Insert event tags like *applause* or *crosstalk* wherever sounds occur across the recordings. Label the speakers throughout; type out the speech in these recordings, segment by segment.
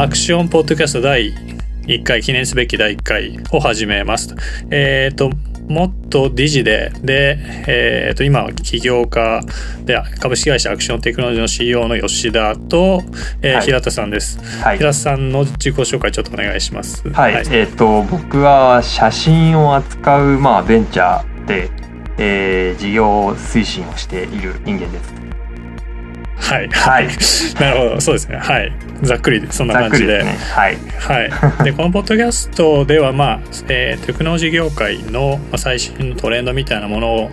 Speaker 1: アクションポッドキャスト第1回記念すべき第1回を始めますえっ、ー、ともっとディジで、で、えー、と今は起業家で株式会社アクションテクノロジーの CEO の吉田と、えー、はい、平田さんです、はい、平田さんの自己紹介ちょっとお願いします。
Speaker 2: はい、はい、えっ、ー、と僕は写真を扱うまあベンチャーで、えー、事業推進をしている人間です。
Speaker 1: はい、はい、なるほど。そうですね。はい。ざっくりそんな感じで、ね、
Speaker 2: はい、
Speaker 1: はい、でこのポッドキャストではまあ、えー、テクノロジー業界の最新のトレンドみたいなものを、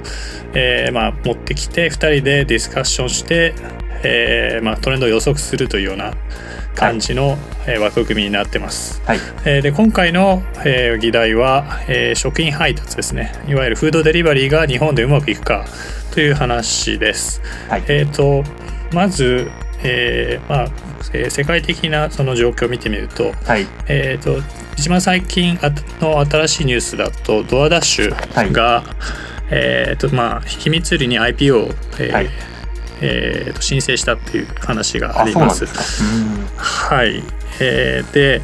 Speaker 1: えー、まあ、持ってきて2人でディスカッションして、えー、まあ、トレンドを予測するというような感じの、はい、枠組みになってます。
Speaker 2: はい、
Speaker 1: えー、で今回の、えー、議題は、えー、食品配達ですね。いわゆるフードデリバリーが日本でうまくいくかという話です。
Speaker 2: はい、
Speaker 1: えっ、とまず、えーまあえー、世界的なその状況を見てみると,、
Speaker 2: はい。
Speaker 1: えーと、一番最近の新しいニュースだとドアダッシュが、はい、えーとまあ、秘密裏に IPO を、えーはい。えー、と申請したっていう話があります。はい、えー、で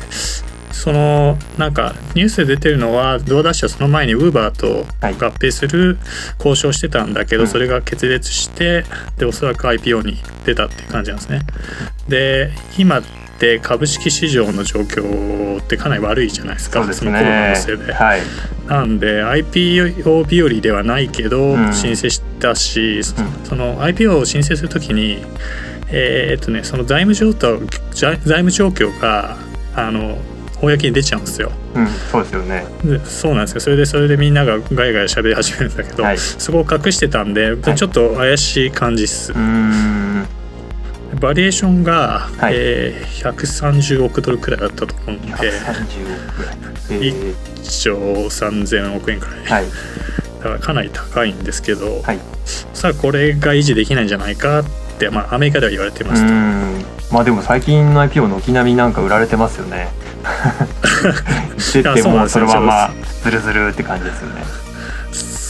Speaker 1: そのなんかニュースで出てるのはドアダッシュはその前にウーバーと合併する交渉してたんだけど、はい、それが決裂してでおそらく IPO に出たっていう感じなんですね。で今って株式市場の状況ってかなり悪いじゃないですか
Speaker 2: そ、ね、のコロナのせいで。はい、
Speaker 1: なんで IPO 日和ではないけど申請したし、うん、その IPO を申請するときにえー、っとねその財務状態財務状況があの公に出ちゃうんですよ。
Speaker 2: うん、そうですよね。
Speaker 1: でそうなんですよ。それでそれでみんながガヤガヤ喋り始めるんだけど、はい、そこを隠してたんで、ちょっと怪しい感じっす。バリエーションが、はい、えー、130億ドルくらいだったと思うんで130億
Speaker 2: くらい、え
Speaker 1: ー、1兆3000億円くらい、
Speaker 2: はい、
Speaker 1: だからかなり高いんですけど、はい、さあこれが維持できないんじゃないかって、まあ、アメリカでは言われてます
Speaker 2: まあでも最近の IPO 軒並みなんか売られてますよね *laughs* 出てもそのままズルズルって感じですよね。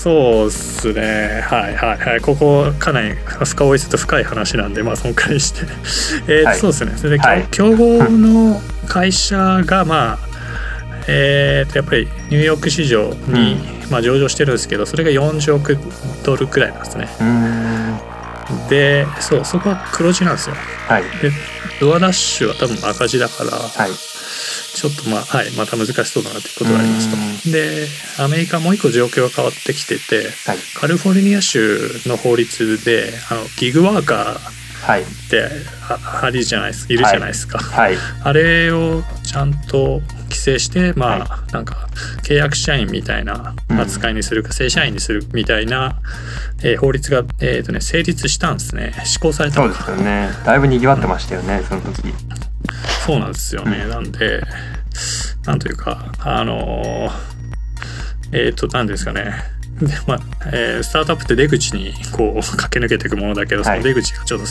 Speaker 1: そうっすね。はいはいはい。ここかなり深追いすると深い話なんでまあそのくらいして。*laughs* えー、はい、そうですね。それで、はい、競合の会社がまあえー、とやっぱりニューヨーク市場に、うん、まあ、上場してるんですけどそれが40億ドルくらいなんですね。でそうそこは黒字なんですよ。
Speaker 2: はい、
Speaker 1: でドアダッシュは多分赤字だから、
Speaker 2: はい、
Speaker 1: ちょっとまあ、はい、また難しそうだなということがありますと。で、アメリカもう一個状況が変わってきてて、
Speaker 2: はい、
Speaker 1: カリフォルニア州の法律で、あのギグワーカーってありじゃないですいるじゃないですか、
Speaker 2: はい、
Speaker 1: あれをちゃんと規制してまあ、なんか契約社員みたいな扱いにするか、正社員にするみたいな、えー、法律が、えーとね、成立したんですね。施行された
Speaker 2: そうですよね。だいぶにぎわってましたよね、うん、その時
Speaker 1: そうなんですよね、うん、なんでなんというかあのえっ、ー、と何ですかね。でまあえー、スタートアップって出口にこう *laughs* 駆け抜けていくものだけど、その出口がちょっと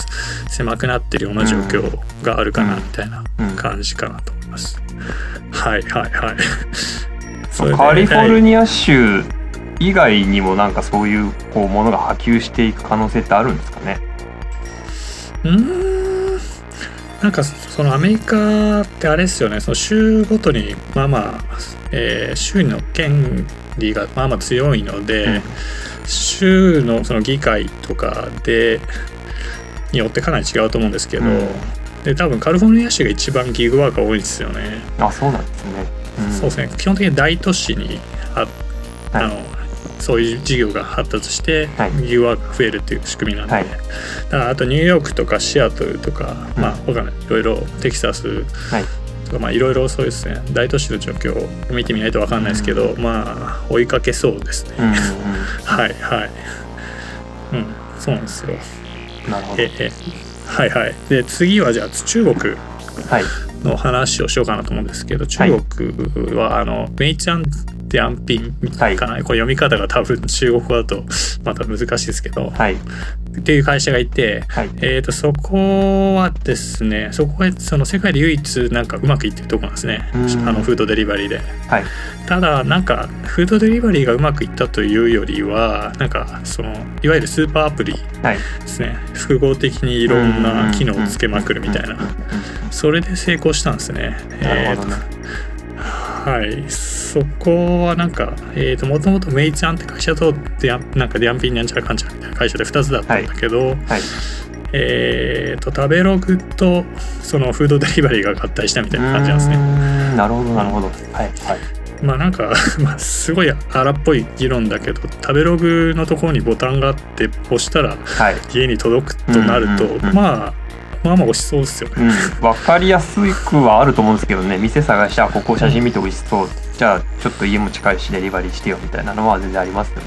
Speaker 1: 狭くなってるような状況があるかなみたいな感じかなと思います。うん、はいはい。はい。
Speaker 2: カリフォルニア州以外にもなんかそういうこうものが波及していく可能性ってあるんですかね？
Speaker 1: うんなんかそのアメリカってあれですよね。その州ごとにまあまあ、えー、州の権利がまあまあ強いので、うん、州のその議会とかでによってかなり違うと思うんですけど、うん、で多分カリフォルニア州が一番ギグワーカー多いんですよね。
Speaker 2: あそうなんですね。
Speaker 1: うん、そうですね。基本的に大都市にああの、はいそういう事業が発達して、はい、ギグワークが増えるっていう仕組みなんで、はい、だからあとニューヨークとかシアトルとか、うん、まあわかんない。いろいろテキサスとか、まあいろいろそうですね。大都市の状況を見てみないとわかんないですけど、うん、まあ追いかけそうですね、うんうん、*laughs* はいはい。うんそうなんですよ。
Speaker 2: なるほど。ええ。
Speaker 1: はいはい。で次はじゃあ中国の話をしようかなと思うんですけど、中国はあのメイちゃんテアンピンかな、はい、これ読み方が多分中国語だとまた難しいですけど、
Speaker 2: はい、
Speaker 1: っていう会社がいて、はい、えーと、そこはですねそこはその世界で唯一なんかうまくいってるとこなんですね。あのフードデリバリーで、
Speaker 2: はい、
Speaker 1: ただなんかフードデリバリーがうまくいったというよりはなんかそのいわゆるスーパーアプリですね、複合的にいろんな機能をつけまくるみたいな。それで成功業したんですね。
Speaker 2: なるほどね。
Speaker 1: はい、そこはなんか、えーと、もともとメイちゃんって会社とデアなんかディアンピンニャンチャラカンチャラみたいな会社で2つだったんだけど、
Speaker 2: はい。
Speaker 1: えーと食べログとそのフードデリバリーが合体したみたいな感じなんですね。
Speaker 2: なるほどなるほど。はいはい。
Speaker 1: まあなんか、*laughs* まあ、すごい荒っぽい議論だけど食べログのところにボタンがあって押したら
Speaker 2: はい。
Speaker 1: 家に届くとなると、
Speaker 2: うんうんうん
Speaker 1: まあまあまあ押しそうですよね。
Speaker 2: うん、分かりやすくはあると思うんですけどね。店探してあここ写真見て美味しそう。じゃあちょっと家も近いしデリバリーしてよみたいなのは全然ありますよね。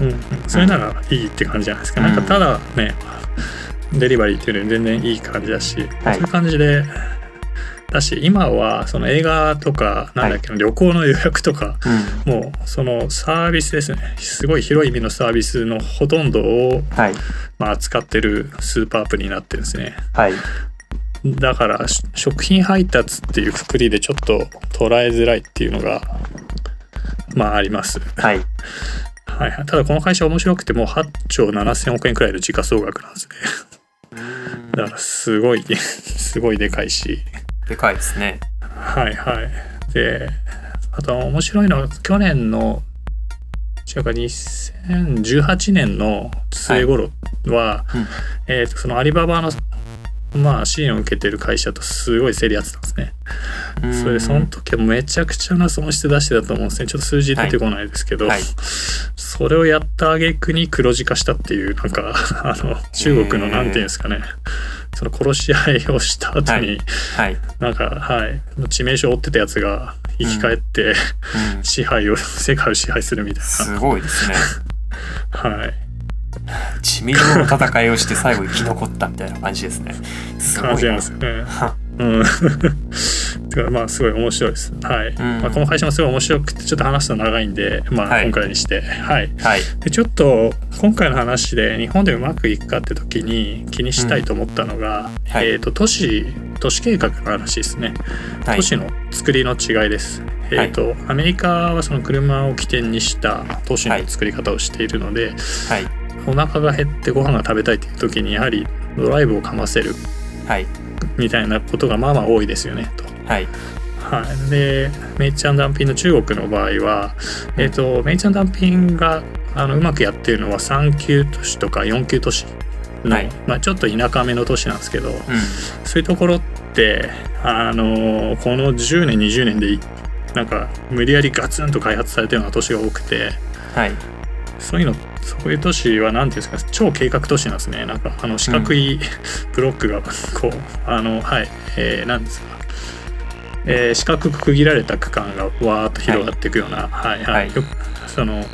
Speaker 1: うんうん、それならいいって感じじゃないですか。
Speaker 2: うん。
Speaker 1: なんかただねデリバリーっていうのに全然いい感じだし、
Speaker 2: はい。
Speaker 1: そういう感じでだし今はその映画とかなんだっけな、旅行の予約とか
Speaker 2: うん。
Speaker 1: もうそのサービスですね。すごい広い意味のサービスのほとんどを、
Speaker 2: はい。
Speaker 1: まあ、扱ってるスーパーアプリになってるんですね。
Speaker 2: はい。
Speaker 1: だからし食品配達っていうくくりでちょっと捉えづらいっていうのがまああります。
Speaker 2: はい。
Speaker 1: はいはい、ただこの会社面白くてもう8兆7000億円くらいの時価総額なんですね。だからすごい *laughs* すごいでかいし
Speaker 2: でかいですね。
Speaker 1: はいはい。であと面白いのは去年の違うか2018年の末頃は、
Speaker 2: うん。
Speaker 1: えー、とそのアリババのまあ支援を受けてる会社とすごい競り合ってたんですね。それでその時はめちゃくちゃな損失出してたと思うんですね。ちょっと数字出てこないですけど、
Speaker 2: はい。
Speaker 1: それをやった挙句に黒字化したっていうなんか *laughs* あの中国の
Speaker 2: へー
Speaker 1: なんていうんですかね。その殺し合いをした後に、
Speaker 2: はい、
Speaker 1: なんかはい。致命傷を負ってたやつが生き返って、
Speaker 2: うん、*laughs*
Speaker 1: 支配を世界を支配するみたい
Speaker 2: すごいですね。
Speaker 1: な *laughs* はい
Speaker 2: 致命傷の戦いをして最後生き残ったみたいな感じですねすごい
Speaker 1: 感じなんですよね。うん。*laughs* まあすごい面白いです。はい。
Speaker 2: ん
Speaker 1: まあ、この会社もすごい面白くてちょっと話すと長いんで、まあ
Speaker 2: はい
Speaker 1: 今回にして、はい。
Speaker 2: はい
Speaker 1: でちょっと今回の話で日本でうまくいくかって時に気にしたいと思ったのが、
Speaker 2: はい
Speaker 1: えっ、と都市都市計画の話ですね。
Speaker 2: はい
Speaker 1: 都市の作りの違いです。えっ、と、アメリカはその車を起点にした都市の作り方をしているので、
Speaker 2: はい
Speaker 1: お腹が減ってご飯が食べたいっていう時にやはりドライブをかませる
Speaker 2: はい。
Speaker 1: みたいなことがまあまあ多いですよねと。
Speaker 2: はい。
Speaker 1: はい、でメイちゃんダンピンの中国の場合は、えー、とメイちゃんダンピンがあのうまくやってるのは3級都市とか4級都市の、
Speaker 2: はい。
Speaker 1: まあ、ちょっと田舎めの都市なんですけど、
Speaker 2: うん。
Speaker 1: そういうところってあのこの10年20年でいなんか無理やりガツンと開発されたような都市が多くて
Speaker 2: はい
Speaker 1: そういうのそういう都市は何ていうんですか超計画都市なんですね。なんかあの四角い *laughs* ブロックがこうあのはいえー、なんですか。えー四角く区切られた区間がわーっと広がっていくような、はいはい。
Speaker 2: はい。
Speaker 1: よくその、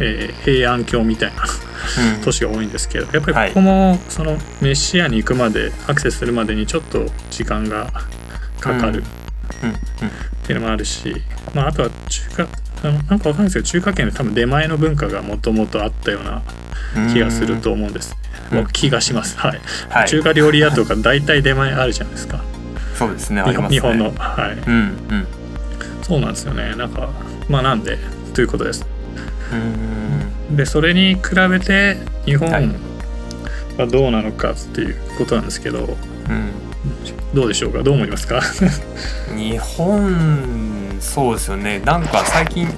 Speaker 1: えー平安京みたいな
Speaker 2: うん。
Speaker 1: 都市が多いんですけどやっぱりここもそのメシアに行くまでアクセスするまでにちょっと時間がかかる
Speaker 2: うん。
Speaker 1: っていうのもあるし、まあ、あとは中華なんかわかんないですけど中華圏で多分出前の文化がもともとあったような
Speaker 2: うん。
Speaker 1: 気がすると思うんです、
Speaker 2: うん。
Speaker 1: 僕気がします。はい、
Speaker 2: はい。
Speaker 1: 中華料理屋とか大体出前あるじゃないですか。
Speaker 2: そうですねあ
Speaker 1: 日
Speaker 2: りますね。
Speaker 1: 本日本の。はい。
Speaker 2: うんうん。
Speaker 1: そうなんですよね。なんかまあなんで？ということです。
Speaker 2: うん。
Speaker 1: でそれに比べて日本
Speaker 2: はい。
Speaker 1: はどうなのかっていうことなんですけど
Speaker 2: うん
Speaker 1: どうでしょうか？どう思いますか？*laughs*
Speaker 2: 日本そうですよね。なんか最近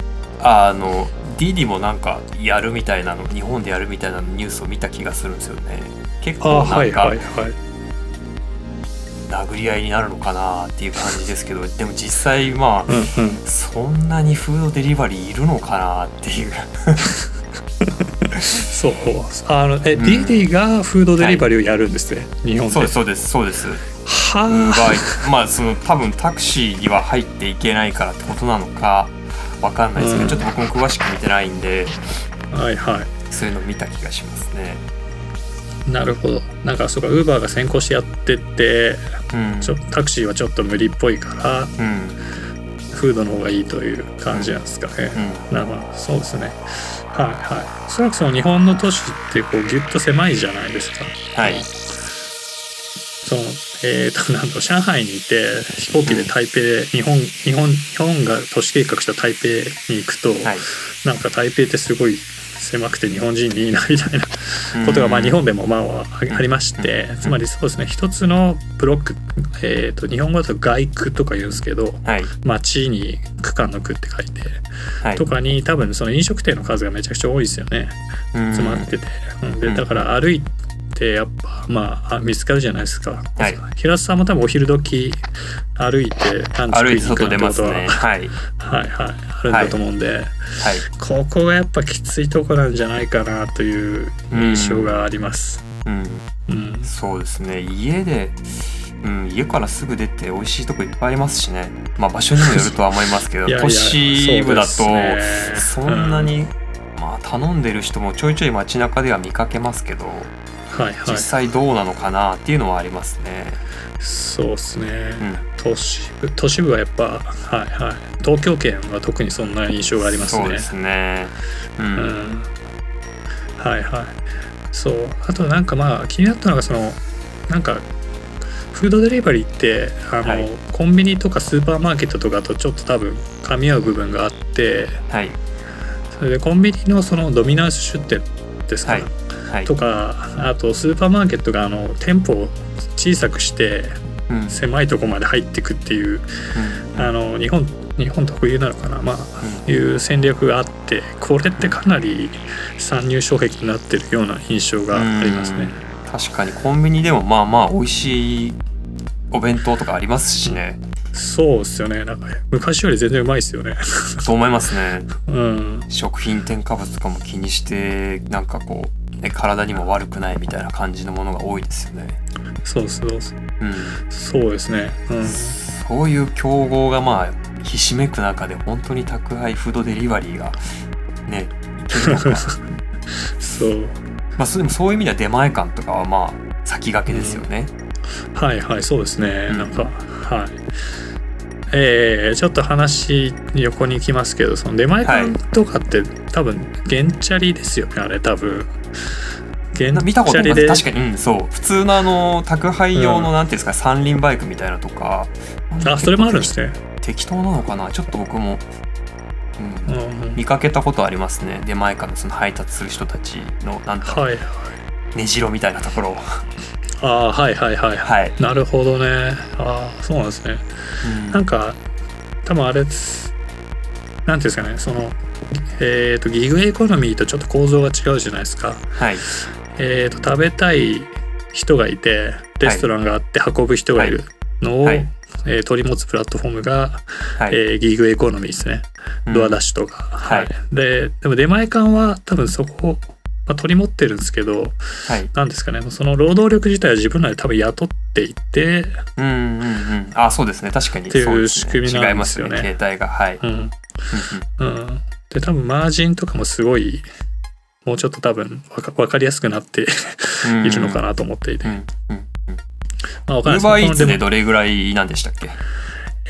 Speaker 2: あの DD もなんかやるみたいなの日本でやるみたいなニュースを見た気がするんですよね。結構なんか、
Speaker 1: はいはい
Speaker 2: 殴り合いになるのかなっていう感じですけどでも実際まあ
Speaker 1: うんうん。
Speaker 2: そんなにフードデリバリーいるのかなっていう。*laughs*
Speaker 1: そう。あのえ、
Speaker 2: うん
Speaker 1: DD がフードデリバリーをやるんですね、日本で。
Speaker 2: そうですそうですそうです
Speaker 1: は
Speaker 2: がまあその多分タクシーには入っていけないからってことなのかわかんないですけど、
Speaker 1: うん。
Speaker 2: ちょっと僕も詳しく見てないんで
Speaker 1: あはいは
Speaker 2: そういうの見た気がしますね。
Speaker 1: いなるほど。なんかそうかウーバーが先行してやってって
Speaker 2: うん。
Speaker 1: ちょタクシーはちょっと無理っぽいから
Speaker 2: うん。
Speaker 1: フードの方がいいという感じなんですかね、
Speaker 2: うん。
Speaker 1: なるほどそうですね。はいはい。おそらくその日本の都市ってこうギュッと狭いじゃないですか。
Speaker 2: はい
Speaker 1: そのえー、となんだろう上海にいて飛行機で台北、日本日本日本が都市計画した台北に行くと、
Speaker 2: はい。
Speaker 1: なんか台北ってすごい狭くて日本人にいいなみたいなことがまあ日本でもまあありましてつまりそうですね。一つのブロック、えー、と日本語だと外区とか言うんですけど、
Speaker 2: はい。
Speaker 1: 町に区間の区って書いて、
Speaker 2: はい。
Speaker 1: とかに多分その飲食店の数がめちゃくちゃ多いですよね。詰まってて、うん。でだから歩いてやっぱまああ見つかるじゃないですか、
Speaker 2: はい。
Speaker 1: 平田さんも多分お昼時歩いてランチ食いは、
Speaker 2: ますね。はい。
Speaker 1: はいはい。あるんだと思うんで、
Speaker 2: はい。
Speaker 1: ここがやっぱきついとこなんじゃないかなという印象があります。
Speaker 2: うん。
Speaker 1: うん、
Speaker 2: そうですね。家で、うん、家からすぐ出て美味しいとこいっぱいありますしね。まあ場所にもよるとは思いますけど *laughs* 都市部だと
Speaker 1: そ
Speaker 2: んなに、まあ頼んでる人もちょいちょい街中では見かけますけど
Speaker 1: はいはい
Speaker 2: 実際どうなのかなっていうのはありますね。
Speaker 1: そうですね、
Speaker 2: うん
Speaker 1: 都市部都市部はやっぱはいはい東京圏は特にそんな印象がありますね。
Speaker 2: そうですね。う。
Speaker 1: うんん、はいはいそうあとなんかまあ気になったのがそのなんかフードデリバリーってあの、
Speaker 2: はい
Speaker 1: コンビニとかスーパーマーケットとかとちょっと多分噛み合う部分があって
Speaker 2: はい。
Speaker 1: それでコンビニのそのドミナンス出店ですか、
Speaker 2: はいはい。
Speaker 1: とかあとスーパーマーケットがあの店舗を小さくして
Speaker 2: うん。
Speaker 1: 狭いとこまで入っていくっていう
Speaker 2: うん
Speaker 1: あの日本日本特有なのかなまあいう戦略があってこれってかなり参入障壁になってるような印象がありますね。
Speaker 2: 確かにコンビニでもまあまあ美味しいお弁当とかありますしね。
Speaker 1: そうですよねなんか昔より全然うまいですよね。
Speaker 2: と思いますね。*laughs*
Speaker 1: うん
Speaker 2: 食品添加物とかも気にしてなんかこう、ね、体にも悪くないみたいな感じのものが多いですよね。
Speaker 1: そうそうそう
Speaker 2: うん。
Speaker 1: そうですね。うん
Speaker 2: そういう競合がまあひしめく中で本当に宅配フードデリバリーがね *laughs*
Speaker 1: そう *laughs*
Speaker 2: まあそでもそういう意味では出前館とかはまあ先駆けですよね。
Speaker 1: はいはいそうですね、
Speaker 2: うん
Speaker 1: なんかはいえー、ちょっと話横に行きますけどその出前館とかって、多分原チャリですよねあれ多分。原
Speaker 2: な見たことあ
Speaker 1: チャリで
Speaker 2: ります確かに、うん、そう。普通のあの宅配用のなんていうんですか、三輪バイクみたいなとか。
Speaker 1: あそれもあるんですね、
Speaker 2: 適当なのかな？ちょっと僕も、うん。
Speaker 1: うんうん、
Speaker 2: 見かけたことありますね。出前館のその配達する人たちのなんか
Speaker 1: はい
Speaker 2: 根城みたいなところを、
Speaker 1: ああはいはいはい。
Speaker 2: はい、
Speaker 1: なるほどね。ああそうなんですね。
Speaker 2: うん。
Speaker 1: なんか多分あれです。なんていうんですかね。そのえっ、とギグエコノミーとちょっと構造が違うじゃないですか。
Speaker 2: はい。
Speaker 1: えー、と食べたい人がいてレストランがあって運ぶ人がいるのを、
Speaker 2: はい。
Speaker 1: えー取り持つプラットフォームが、
Speaker 2: はい、
Speaker 1: えーギグエコノミーですね、
Speaker 2: うん
Speaker 1: ドアダッシュとか、
Speaker 2: はい。
Speaker 1: ででも出前館は多分そこを、まあ、取り持ってるんですけど
Speaker 2: はい。
Speaker 1: なんですかね。その労働力自体は自分らで多分雇っていて、
Speaker 2: うんうんうんあそうですね。確かに。
Speaker 1: っていう仕組みなんですよね。
Speaker 2: 違いますよね。携帯が。はい、
Speaker 1: うん。
Speaker 2: うん
Speaker 1: うん、で多分マージンとかもすごいもうちょっと多分わか分かりやすくなって
Speaker 2: う *laughs* ん
Speaker 1: いるのかなと思っていて、
Speaker 2: うんうんうん
Speaker 1: まあ、わかんないでも
Speaker 2: ツでどれぐらいなんでしたっけ？は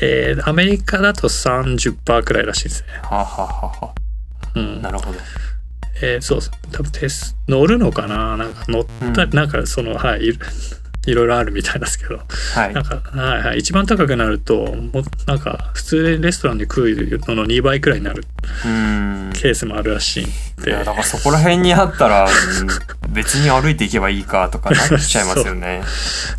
Speaker 1: えーアメリカだと30%くらいらしいですね。
Speaker 2: あ、はあはあは
Speaker 1: うん。
Speaker 2: あ、なるほど
Speaker 1: えーそう多分テス乗るのかな？なんか乗った、
Speaker 2: うん。
Speaker 1: なんかそのはいいろいろあるみたいですけど、
Speaker 2: はい。
Speaker 1: なんかはいはい。一番高くなるともうなんか普通でレストランで食うのの2倍くらいになる
Speaker 2: うん。
Speaker 1: ケースもあるらしいん
Speaker 2: い
Speaker 1: で
Speaker 2: やだからそこら辺にあったら、う *laughs* ん別に歩いていけばいいかとかなっちゃいますよね。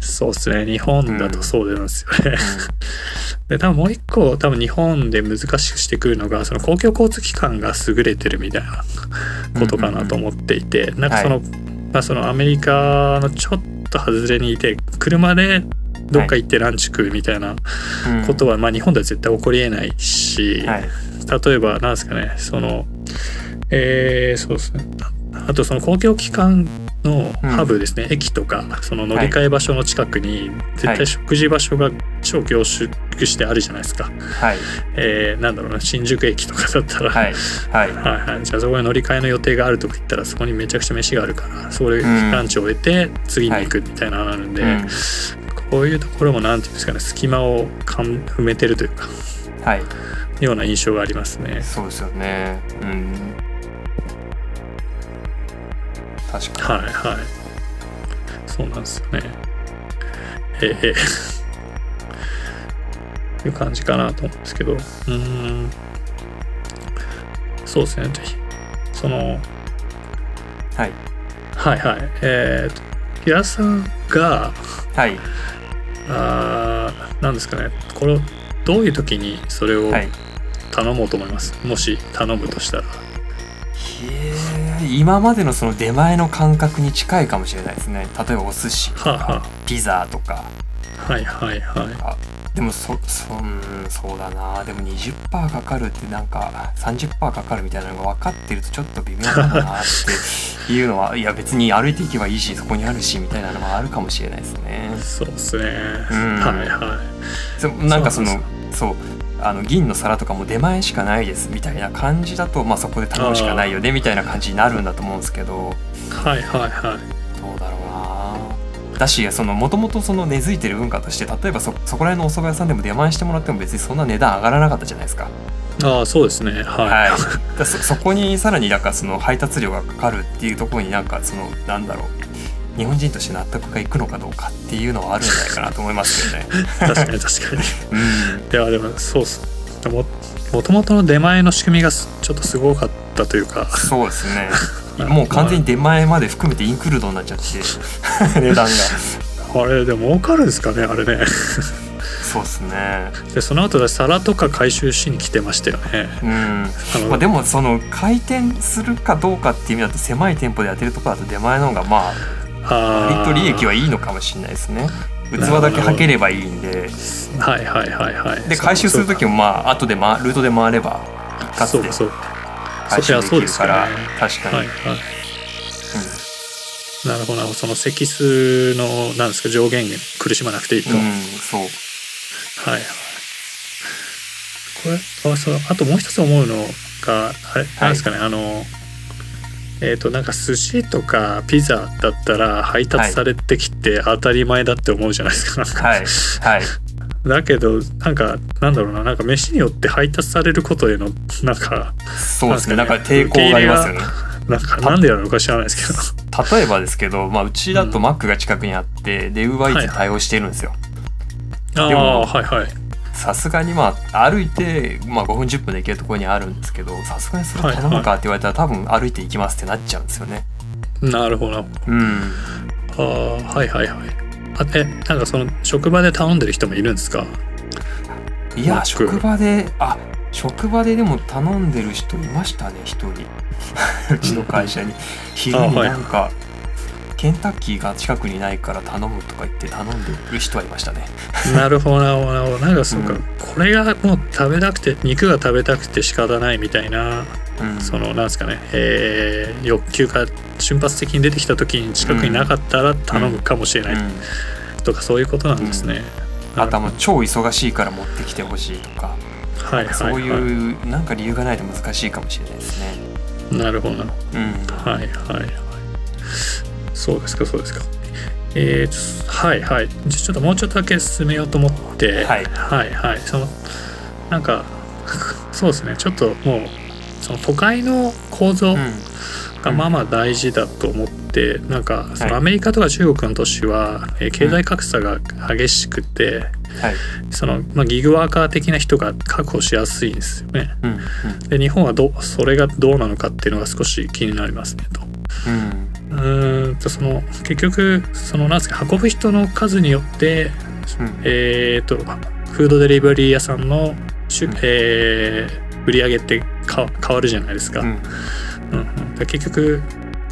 Speaker 1: そう。ですね。日本だとそうなんですよね。*laughs* で多分もう一個多分日本で難しくしてくるのがその公共交通機関が優れてるみたいなことかなと思っていて、なんかその,、まあ、そのアメリカのちょっと外れにいて車でどっか行ってランチ食うみたいなことは、まあ、日本では絶対起こりえないし、
Speaker 2: はい。
Speaker 1: 例えばなんですかねそのえーそうですねあとその公共機関のハブですね、駅とかその乗り換え場所の近くに絶
Speaker 2: はい。
Speaker 1: 対食事場所が超凝縮してあるじゃないですか、
Speaker 2: はい。
Speaker 1: えーなんだろうな新宿駅とかだったら、
Speaker 2: はい。はい。*laughs*
Speaker 1: はいはい。じゃあそこに乗り換えの予定があるとか言ったらそこにめちゃくちゃ飯があるからそれ
Speaker 2: うん
Speaker 1: ランチを終えて次に行くみたいなのがあるんで、
Speaker 2: うん
Speaker 1: こういうところもなんていうんですかね隙間をかん埋めてるというか
Speaker 2: はい。
Speaker 1: ような印象がありますね。
Speaker 2: そうですよね。うん確か
Speaker 1: はいはい。そうなんですよね。ええええいう感じかなと思うんですけど。うーん。そうですね。ぜひ。その、
Speaker 2: はい
Speaker 1: はいはいえー、と木田さんが
Speaker 2: はい
Speaker 1: あーなんですかねこれどういう時にそれを
Speaker 2: はい
Speaker 1: 頼もうと思います、もし頼むとしたら
Speaker 2: へえ今までのその出前の感覚に近いかもしれないですね。例えばお寿司。と
Speaker 1: はあは
Speaker 2: かピザとか。
Speaker 1: はいはいはい。
Speaker 2: あでもそそうんそうだな。でも20%かかるってなんか30%かかるみたいなのが分かってるとちょっと微妙だなっていうのは *laughs* いや別に歩いていけばいいしそこにあるしみたいなのもあるかもしれないですね。
Speaker 1: そうですね、
Speaker 2: うん。
Speaker 1: はいはい。
Speaker 2: そなんかその
Speaker 1: そう
Speaker 2: あの銀の皿とかも出前しかないですみたいな感じだと、まあ、そこで頼むしかないよねみたいな感じになるんだと思うんですけど。
Speaker 1: はいはいはい。
Speaker 2: どうだろうな。だしそのもともとその根付いてる文化として例えばそそこら辺のお蕎麦屋さんでも出前してもらっても別にそんな値段上がらなかったじゃないですか。
Speaker 1: ああそうですね。はい、
Speaker 2: はい、だそそこにさらになんかその配達料がかかるっていうところになんかそのなんだろう日本人として納得がいくのかどうかっていうのはあるんじゃないかなと思いますけどね。
Speaker 1: 確かに確かに
Speaker 2: うん
Speaker 1: いやでもそうっすももともとの出前の仕組みがすちょっとすごかったというか
Speaker 2: そうですね。*laughs* もう完全に出前まで含めてインクルードになっちゃって *laughs* 値段が。
Speaker 1: あれでも儲かるんですかねあれね
Speaker 2: そうですね。
Speaker 1: でその後で皿とか回収しに来てましたよね
Speaker 2: うん。
Speaker 1: あの、
Speaker 2: まあ、でもその回転するかどうかっていう意味だと狭い店舗でやってるところだと出前の方がまあ
Speaker 1: あ
Speaker 2: 割と利益はいいのかもしれないですね。器だけ履ければいいんで。
Speaker 1: はいはいはいはい。
Speaker 2: で回収する時もまあ後で、ま、ルートで回れば一括で回収できるから確かに、
Speaker 1: はいはい。なるほどな。るほどその積数のなんですか上限に苦しまなくていいと、
Speaker 2: うん、そう。
Speaker 1: はいこれあそうあともう一つ思うのがあれなんですかね、あのえっ、となんか寿司とかピザだったら配達されてきて当たり前だって思うじゃないですか。
Speaker 2: はい。はい。*laughs*
Speaker 1: だけどなんかなんだろうななんか飯によって配達されることへのなんか
Speaker 2: そうですね。
Speaker 1: な
Speaker 2: なんんか抵抗がありますよね。
Speaker 1: なんかなんでやるのか知らないですけど。
Speaker 2: 例えばですけど、まあ、うちだとマックが近くにあって、でウーバーイーツ対応してるんですよ。
Speaker 1: ああ
Speaker 2: でも
Speaker 1: はいはい。
Speaker 2: さすがにまあ歩いて、まあ、5分10分で行けるところにあるんですけどさすがにそれ頼むかって言われたら、多分歩いて行きますってなっちゃうんですよね。
Speaker 1: なるほど。
Speaker 2: うん。
Speaker 1: ああはいはいはい。あえなんかその職場で頼んでる人もいるんですか？
Speaker 2: いや職場であ職場ででも頼んでる人いましたね一人。*laughs* うちの会社に。昼になんか、ケンタッキーが近くにないから頼むとか言って頼んでる人はいましたね。
Speaker 1: なるほどなるほど。なんかそうか、
Speaker 2: うん。
Speaker 1: これがもう食べたくて肉が食べたくて仕方ないみたいな、
Speaker 2: うん。
Speaker 1: そのなんですかね、えー欲求が瞬発的に出てきた時に近くになかったら頼むかもしれない。
Speaker 2: うん。
Speaker 1: とかそういうことなんですね。
Speaker 2: あとはもう超忙しいから持ってきてほしいとか、
Speaker 1: はいはい、はい、
Speaker 2: そういうなんか理由がないと難しいかもしれないですね。
Speaker 1: なるほど。なるほ
Speaker 2: うん。
Speaker 1: どはいはいはいそうですかそうですか。えー、はいはい。じゃあちょっともうちょっとだけ進めようと思って。
Speaker 2: はい。
Speaker 1: はいはい。そのなんか *laughs* そうですね。ちょっともうその都会の構造、
Speaker 2: うん。
Speaker 1: がまあまあ大事だと思って、なんかそ
Speaker 2: はい。
Speaker 1: のアメリカとか中国の都市は、えー経済格差が激しくて、
Speaker 2: はい。
Speaker 1: そのまあ、ギグワーカー的な人が確保しやすいんですよね。
Speaker 2: うんうん。
Speaker 1: で日本はどうそれがどうなのかっていうのが少し気になりますねと。
Speaker 2: うん
Speaker 1: うーんとその結局そのなんですか運ぶ人の数によって、
Speaker 2: うん。
Speaker 1: えー、とフードデリバリー屋さんの
Speaker 2: うん。
Speaker 1: えー売り上げってか変わるじゃないですか。
Speaker 2: うん。
Speaker 1: うん結局、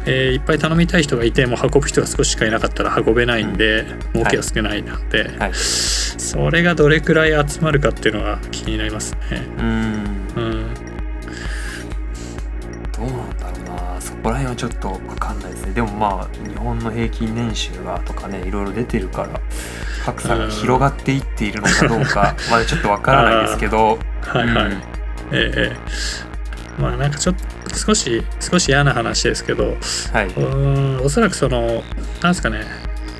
Speaker 1: えーいっぱい頼みたい人がいても運ぶ人が少ししかいなかったら運べないんで、儲けが少ないなんで、
Speaker 2: はい。
Speaker 1: それがどれくらい集まるかっていうのが気になりますね。
Speaker 2: うん
Speaker 1: うん、
Speaker 2: こら辺はちょっと分かんないですね。でもまあ日本の平均年収がとかねいろいろ出てるから格差が広がっていっているのかどうか *laughs* まだちょっと分からないですけど。
Speaker 1: はいはい。
Speaker 2: うん。
Speaker 1: ええええ。まあなんかちょっと少し少し嫌な話ですけどう
Speaker 2: はい。
Speaker 1: ーんおそらくそのなんですかね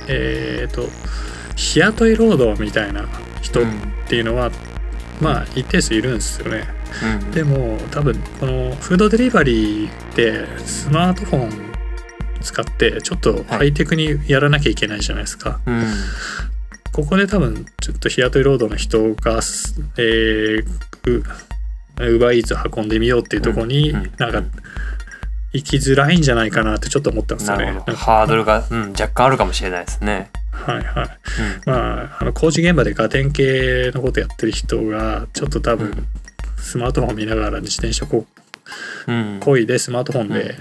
Speaker 1: えっ、と日雇い労働みたいな人っ
Speaker 2: うん
Speaker 1: ていうのは、まあ一定数いるんですよね。
Speaker 2: うん
Speaker 1: でも多分このフードデリバリーってスマートフォン使ってちょっとハイテクにやらなきゃいけないじゃないですか。
Speaker 2: うん
Speaker 1: ここで多分ちょっと日雇い労働の人が、えー、ウーバーイーツ運んでみようっていうところに、
Speaker 2: うんうん
Speaker 1: なんか行きづらいんじゃないかなってちょっと思ったんですよね。
Speaker 2: ハードルが、うん、若干あるかもしれないですね。
Speaker 1: はいはい。うん、まあ、あの工事現場でガテン系のことやってる人が、ちょっと多分、スマートフォン見ながら自転車こう、うん、こいでスマートフォンで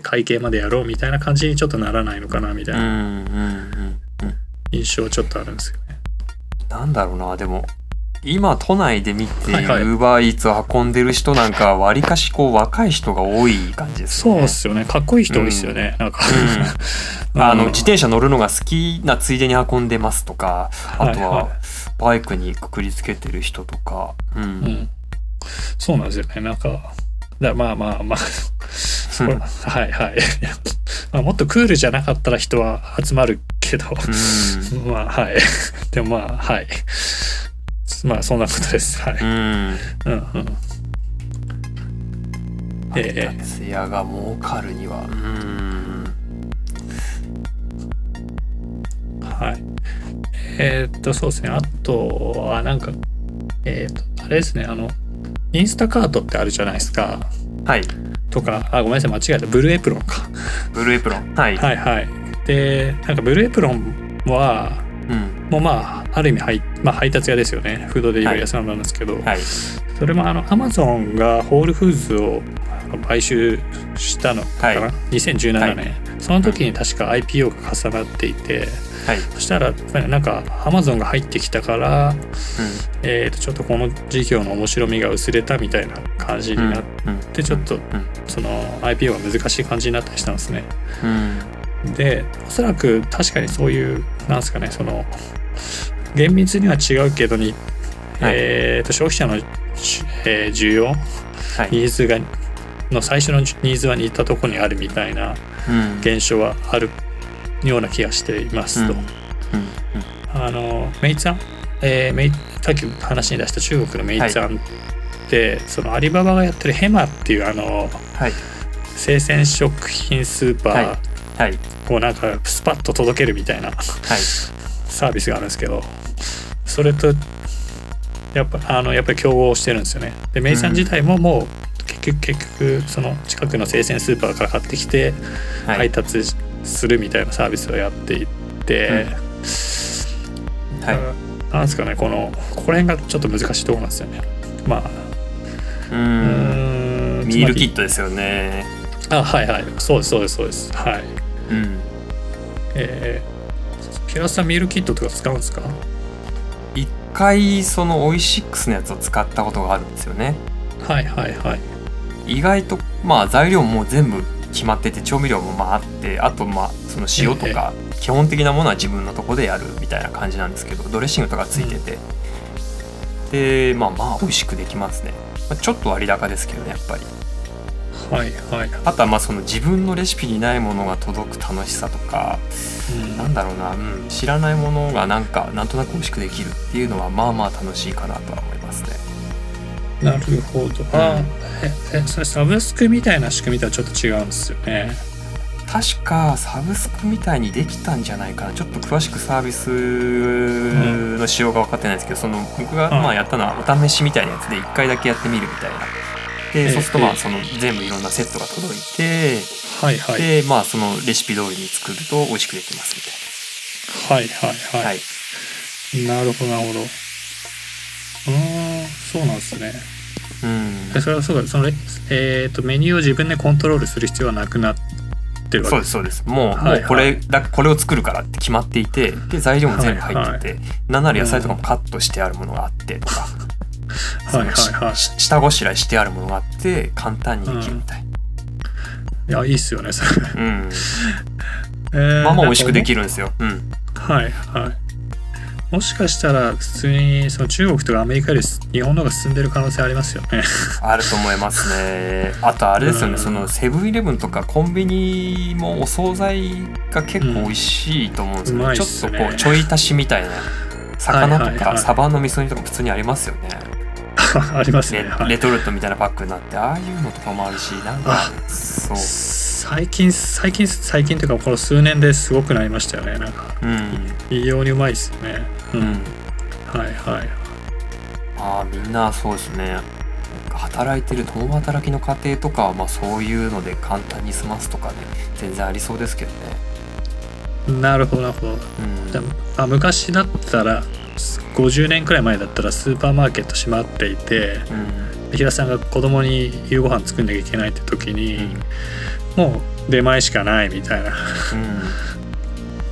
Speaker 1: 会計までやろうみたいな感じにちょっとならないのかなみたいな印象ちょっとあるんですよね。
Speaker 2: なんだろうな、でも、今都内で見てウーバーイーツを運んでる人なんかわりかしこう若い人が多い感じです
Speaker 1: ね。そうっすよね。かっこいい人多いっすよね、うん、なんか、
Speaker 2: うん、*laughs* あの。自転車乗るのが好きなついでに運んでますとかあとはバイクにくくりつけてる人とか、うん、うん、
Speaker 1: そうなんですよねなんかだまあまあまあはいはい *laughs* まあ、もっとクールじゃなかったら人は集まるけど、*laughs* まあはいでもまあはいまあそんなことです。はい。うん。うんうん。
Speaker 2: ええー。ツヤが儲かるには。うん。
Speaker 1: はい。えー、っとそうですね。あとはなんかえー、っとあれですねあのインスタカートってあるじゃないですか。
Speaker 2: はい。
Speaker 1: とかあごめんなさい間違えたブルーエプロンか。
Speaker 2: ブルーエプロン。はい。
Speaker 1: はいはい。でなんかブルーエプロンはうん、もうまあある意味配,、まあ、配達屋ですよねフードデリバリー屋さんなんですけど、はい、それもあのアマゾンがホールフーズを買収したのかな、はい、2017年、はい、その時に確か IPO が重なっていて、はい、そしたらなんかアマゾンが入ってきたから、うん、えー、とちょっとこの事業の面白みが薄れたみたいな感じになって、ちょっとその IPO が難しい感じになったりしたんですね。うん、でおそらく確かにそういうなんですかねその厳密には違うけどに、はい、えー、と消費者の、えー、需要、はい、ニーズがの最初のニーズは似たところにあるみたいな現象はあるような気がしていますと。あのメイツァン、えー、メイさっき話に出した中国のメイツァンって、はい、そのアリババがやってるヘマっていうあの、はい、生鮮食品スーパー、はい、こうなんかスパッと届けるみたいな、はい、サービスがあるんですけどそれとやっぱあのやっぱり競合してるんですよね。でメイさん自体ももう結局結局その近くの生鮮スーパーから買ってきて配達するみたいなサービスをやっていって、はい、なんですかねこのここら辺がちょっと難しいところなんですよね。まあ
Speaker 2: うん。ミールキットですよね。
Speaker 1: あはいはい。そうですそうですそうです。はい。うん。えー平田さんミールキットとか使うんですか？
Speaker 2: 一回そのオイシックスのやつを使ったことがあるんですよね。
Speaker 1: はいはいはい。
Speaker 2: 意外とまあ材料も全部決まってて調味料もまああってあとまあその塩とか基本的なものは自分のとこでやるみたいな感じなんですけどドレッシングとかついてて、うん、でまあまあ美味しくできますね、まあ、ちょっと割高ですけどねやっぱり。
Speaker 1: はいはい。
Speaker 2: あとはまあその自分のレシピにないものが届く楽しさとか、うん、なんだろうな、うん、知らないものがなんかなんとなく美味しくできるっていうのはまあまあ楽しいかなとは思います。ね。
Speaker 1: なるほど。うん、あえそれサブスクみたいな仕組みとはちょっと違うんですよね。
Speaker 2: 確かサブスクみたいにできたんじゃないかなちょっと詳しくサービスの仕様が分かってないんですけど、その僕がまあやったのはお試しみたいなやつで1回だけやってみるみたいなで、そうするとまあその全部いろんなセットが届いて、はいはい、でまあそのレシピ通りに作ると美味しくできますみ
Speaker 1: たいな。はいはいはい。はい、なるほどなるほど。うんそうなんですね。うん、それはそうだその、えーと、メニューを自分でコントロールする必要はなくなってるわ
Speaker 2: け？ですそうですそうです。もうはいはい、もうこれだこれを作るからって決まっていてで材料も全部入ってて、はいはい、なんなら野菜とかもカットしてあるものがあってとか、*laughs* はいはいはい、下ごしらえしてあるものがあって簡単にできるみたい、うん、
Speaker 1: いやいいっすよねそれ、うん、*laughs*
Speaker 2: えー、まあまあ美味しくできるんですよ、うん、
Speaker 1: はいはいもしかしたら普通にその中国とかアメリカより日本の方が進んでる可能性ありますよね。
Speaker 2: あると思いますね。あとあれですよね、うん、そのセブンイレブンとかコンビニもお惣菜が結構美味しいと思うんですけど、うんね、ちょっとこうちょい足しみたいな魚とかサバの味噌煮とか普通にありますよね、*laughs*
Speaker 1: ありますね。
Speaker 2: レ,、レトルトみたいなパックになってああいうのとかもあるしなんかそう。
Speaker 1: 最近最近最近というかこの数年ですごくなりましたよね。なんか、うん、異様にうまいですよねうん、はいはい
Speaker 2: ああみんなそうですね。働いてる共働きの家庭とかはまあそういうので簡単に済ますとかね全然ありそうですけどね。
Speaker 1: なるほどなるほど、
Speaker 2: うん、
Speaker 1: あ昔だったら50年くらい前だったらスーパーマーケット閉まっていて
Speaker 2: うん。
Speaker 1: 平さんが子供に夕ご飯作んなきゃいけないって時に、もう出前しかないみたいな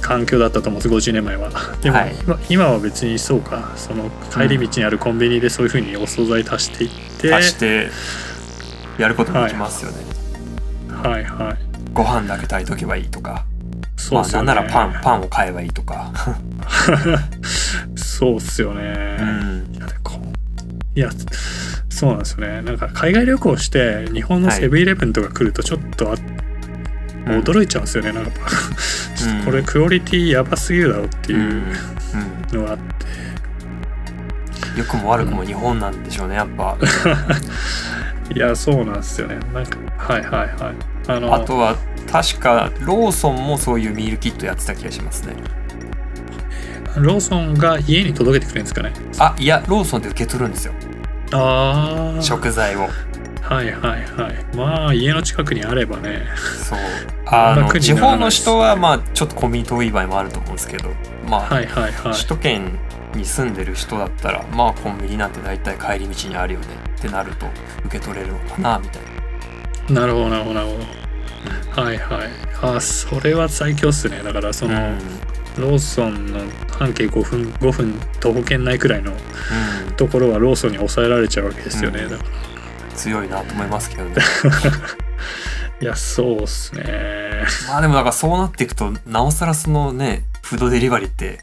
Speaker 1: 環境だったと思うんです50年前は。でも、
Speaker 2: はい。
Speaker 1: 今今は別にそうか。その帰り道にあるコンビニでそういうふうにお惣菜足していって、
Speaker 2: 足してやることもできますよね。
Speaker 1: はい。はい
Speaker 2: ご飯だけ炊いとけばいいとか、まあ
Speaker 1: そうっすよね。
Speaker 2: なんならパンパンを買えばいいとか。*laughs*
Speaker 1: そうっすよね、
Speaker 2: うん。
Speaker 1: いやいやそうなんですよね。なんか海外旅行して日本のセブンイレブンとか来るとちょっとあ、驚いちゃうんですよねなんか。*laughs* ちょっとこれクオリティやばすぎるだろうって
Speaker 2: うん。
Speaker 1: いうのがあって、
Speaker 2: 良くも悪くも日本なんでしょうねやっぱ。*laughs*
Speaker 1: いやそうなんですよね。なんかはいはいはい。あの
Speaker 2: あとは確かローソンもそういうミールキットやってた気がしますね。
Speaker 1: ローソンが家に届けてくれるんですかね。
Speaker 2: あいやローソンで受け取るんですよ。
Speaker 1: ああ
Speaker 2: 食材を。
Speaker 1: はいはいはい。まあ家の近くにあればね。
Speaker 2: そう。*laughs* あの地方の人はまあちょっとコンビニ遠い場合もあると思うんですけどまあ、
Speaker 1: はいはいはい。
Speaker 2: 首都圏に住んでる人だったらまあコンビニなんて大体帰り道にあるよねってなると受け取れるのかなみたいな。
Speaker 1: なるほどなるほどなるほど。はいはい。あそれは最強っすね。だからその、
Speaker 2: うん。
Speaker 1: ローソンの半径5分5分徒歩圏内くらいの
Speaker 2: うん。
Speaker 1: ところはローソンに抑えられちゃうわけですよね、
Speaker 2: うん。
Speaker 1: だから
Speaker 2: 強いなと思いますけどね。*laughs*
Speaker 1: いやそうっすね。
Speaker 2: まあでもだからそうなっていくとなおさらそのねフードデリバリーって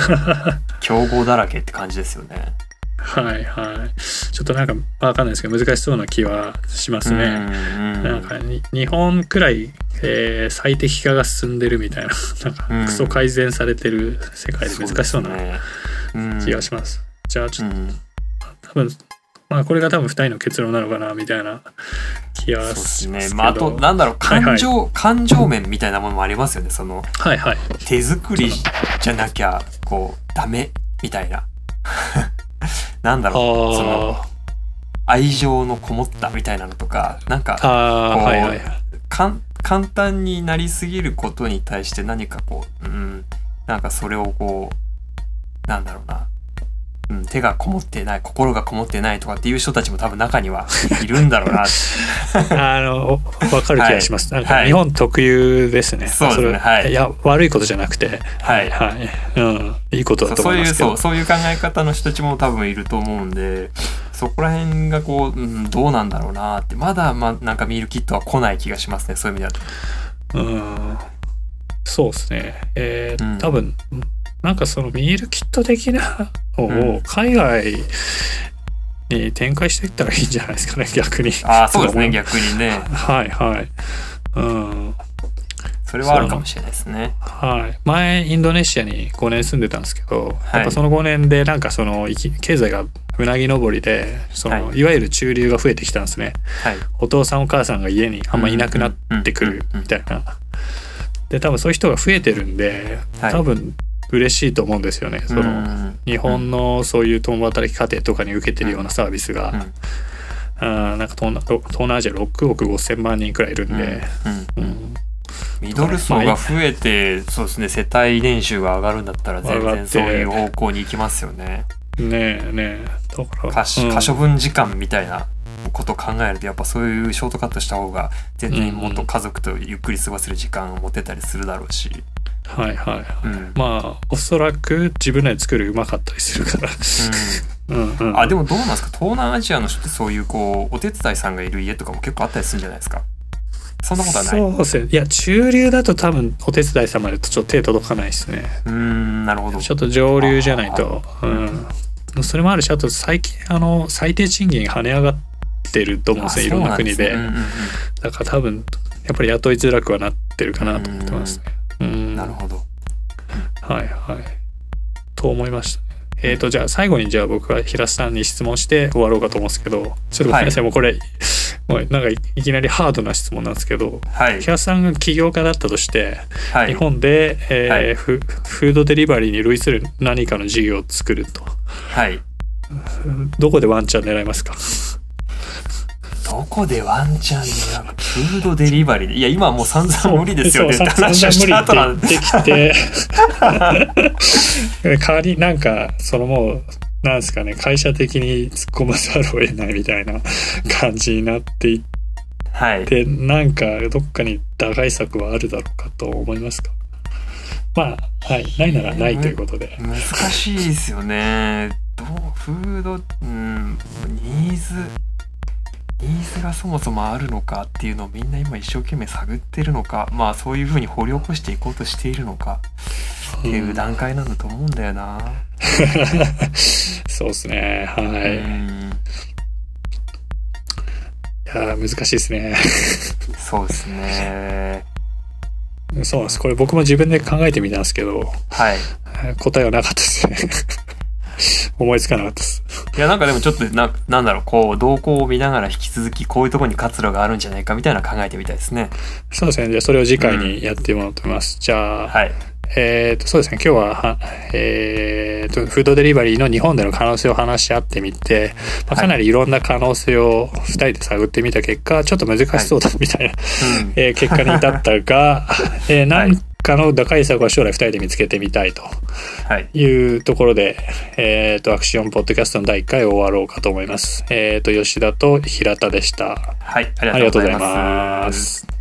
Speaker 2: *laughs* 競合だらけって感じですよね。
Speaker 1: はいはい。ちょっとなんかわかんないですけど難しそうな気はしますね、
Speaker 2: うん
Speaker 1: なんかに日本くらい、えー最適化が進んでるみたいな *laughs* なんか
Speaker 2: うん
Speaker 1: クソ改善されてる世界で難しそうな
Speaker 2: ね。うん。
Speaker 1: 気がします、じゃあちょっと
Speaker 2: うん。
Speaker 1: 多分まあこれが多分2人の結論なのかなみたいな気がします
Speaker 2: ね。まあ、あと、なんだろう、
Speaker 1: はいはい
Speaker 2: 感情、感情面みたいなものもありますよね。その、
Speaker 1: はいはい
Speaker 2: 手作りじゃなきゃ、こう、ダメ、みたいな。*laughs* なんだ
Speaker 1: あ
Speaker 2: ろう、そ
Speaker 1: ー
Speaker 2: の、愛情のこもったみたいなのとか、なんか、こう
Speaker 1: はいはい
Speaker 2: かん簡単になりすぎることに対して何かこう、うん、なんかそれをこう、なんだろうな、うん、手がこもってない、心がこもってないとかっていう人たちも多分中には *laughs* いるんだろうな。
Speaker 1: あのわかる気がします、
Speaker 2: はい。
Speaker 1: なんか日本特有ですね、
Speaker 2: そうですね。
Speaker 1: れ
Speaker 2: はい。
Speaker 1: いや悪いことじゃなくて。
Speaker 2: はい。
Speaker 1: はい、うん、いいことだと
Speaker 2: そういう
Speaker 1: 思いますけど。
Speaker 2: そうそういう考え方の人たちも多分いると思うんでそこら辺がこう、うん、どうなんだろうなって。まだまあなんかミールキットは来ない気がしますね。そういう意味では
Speaker 1: うん。そうですね。えー
Speaker 2: うん。
Speaker 1: 多分なんかそのミールキット的なの
Speaker 2: うん。
Speaker 1: を海外に展開していったらいいんじゃないですかね逆に。
Speaker 2: ああそうですね
Speaker 1: と *laughs*
Speaker 2: 逆にね。
Speaker 1: はいはい。うん。
Speaker 2: それはあるかもしれないですね。
Speaker 1: はい、前インドネシアに5年住んでたんですけど、
Speaker 2: はい。
Speaker 1: やっぱその5年でなんかその経済がうなぎ登りでその、、
Speaker 2: はい。
Speaker 1: わゆる中流が増えてきたんですね。
Speaker 2: はい。
Speaker 1: お父さんお母さんが家にあんまいなくなってくるみたいな。で多分そういう人が増えてるんで
Speaker 2: はい。
Speaker 1: 多分嬉しいと思うんですよね、その
Speaker 2: うん。
Speaker 1: 日本のそういう共働き家庭とかに受けてるようなサービスが、
Speaker 2: うん。
Speaker 1: あーなんか東南東南アジア6億5千万人くらいいるんで、
Speaker 2: うん。
Speaker 1: うん。
Speaker 2: ミドル層が増えてそうですね世帯年収が上がるんだったら全然そういう方向に行きますよね。
Speaker 1: ねえねえ。だから
Speaker 2: 可処分時間みたいなことを考えるとやっぱそういうショートカットした方が全然もっと家族とゆっくり過ごせる時間を持てたりするだろうし、
Speaker 1: はいはいはい。
Speaker 2: うん。
Speaker 1: まあおそらく自分らで作るうまかったりするから。うん。うん
Speaker 2: あでもどうなんですか？東南アジアの人ってそういうこうお手伝いさんがいる家とかも結構あったりするんじゃないですか？そんなことはない？
Speaker 1: そうですね。いや中流だと多分お手伝いさんまでとちょっと手届かないですね。
Speaker 2: うーんなるほど。
Speaker 1: ちょっと上流じゃないと。うん。それもあるしあと最近あの最低賃金跳ね上がってると思うんですねいろんな国で。
Speaker 2: あそうなんすね
Speaker 1: だから多分やっぱり雇いづらくはなってるかなと思ってますね。うん
Speaker 2: うんうんなるほど。
Speaker 1: はいはい。と思いましたね。えーと、じゃあ最後にじゃあ僕は平瀬さんに質問して終わろうかと思うんですけど、ちょっとごめんなさい、もうこれ、もうなんかいいきなりハードな質問なんですけど、
Speaker 2: はい。
Speaker 1: 平瀬さんが起業家だったとして、
Speaker 2: はい。
Speaker 1: 日本で、えー
Speaker 2: はい。
Speaker 1: フフードデリバリーに類する何かの事業を作ると。
Speaker 2: はい。
Speaker 1: どこでワンチャン狙いますか？
Speaker 2: どこでワンチャン狙うフードデリバリー？でいや今はもう散々無理ですよねって話をした後なん
Speaker 1: で。きて代わりなんかそのもうなんですかね会社的に突っ込まざるを得ないみたいな感じになっていって、はい、なんかどっかに打開策はあるだろうかと思いますかまあはいないならないということで、
Speaker 2: 難しいですよねどうフードうんニーズニーズがそもそもあるのかっていうのをみんな今一生懸命探ってるのかまあそういうふうに掘り起こしていこうとしているのかっていう段階なんだと思うんだよな。*laughs*
Speaker 1: そうですねはい。いや難しいですね。
Speaker 2: そうですね。*laughs*
Speaker 1: そうなんです。これ僕も自分で考えてみたんですけど、
Speaker 2: はい。
Speaker 1: 答えはなかったですね。*laughs* 思いつかなかったです。
Speaker 2: いや、なんかでもちょっとな、なんだろう、こう、動向を見ながら引き続き、こういうところに活路があるんじゃないかみたいな考えてみたいですね。
Speaker 1: そうですね。じゃあ、それを次回にやってもらおうと思います。うん、じゃあ、
Speaker 2: はい。
Speaker 1: えっ、ー、と、そうですね。今日は、はえっ、ー、と、フードデリバリーの日本での可能性を話し合ってみて、まあ、かなりいろんな可能性を2人で探ってみた結果、ちょっと難しそうだみたいな、はい、えー、結果に至ったが、えー、なんかの打開策は将来2人で見つけてみたいというところで、えっ、ー、と、アクションポッドキャストの第1回を終わろうかと思います。えっ、ー、と、吉田と平田でした。
Speaker 2: はい、ありがとうございます。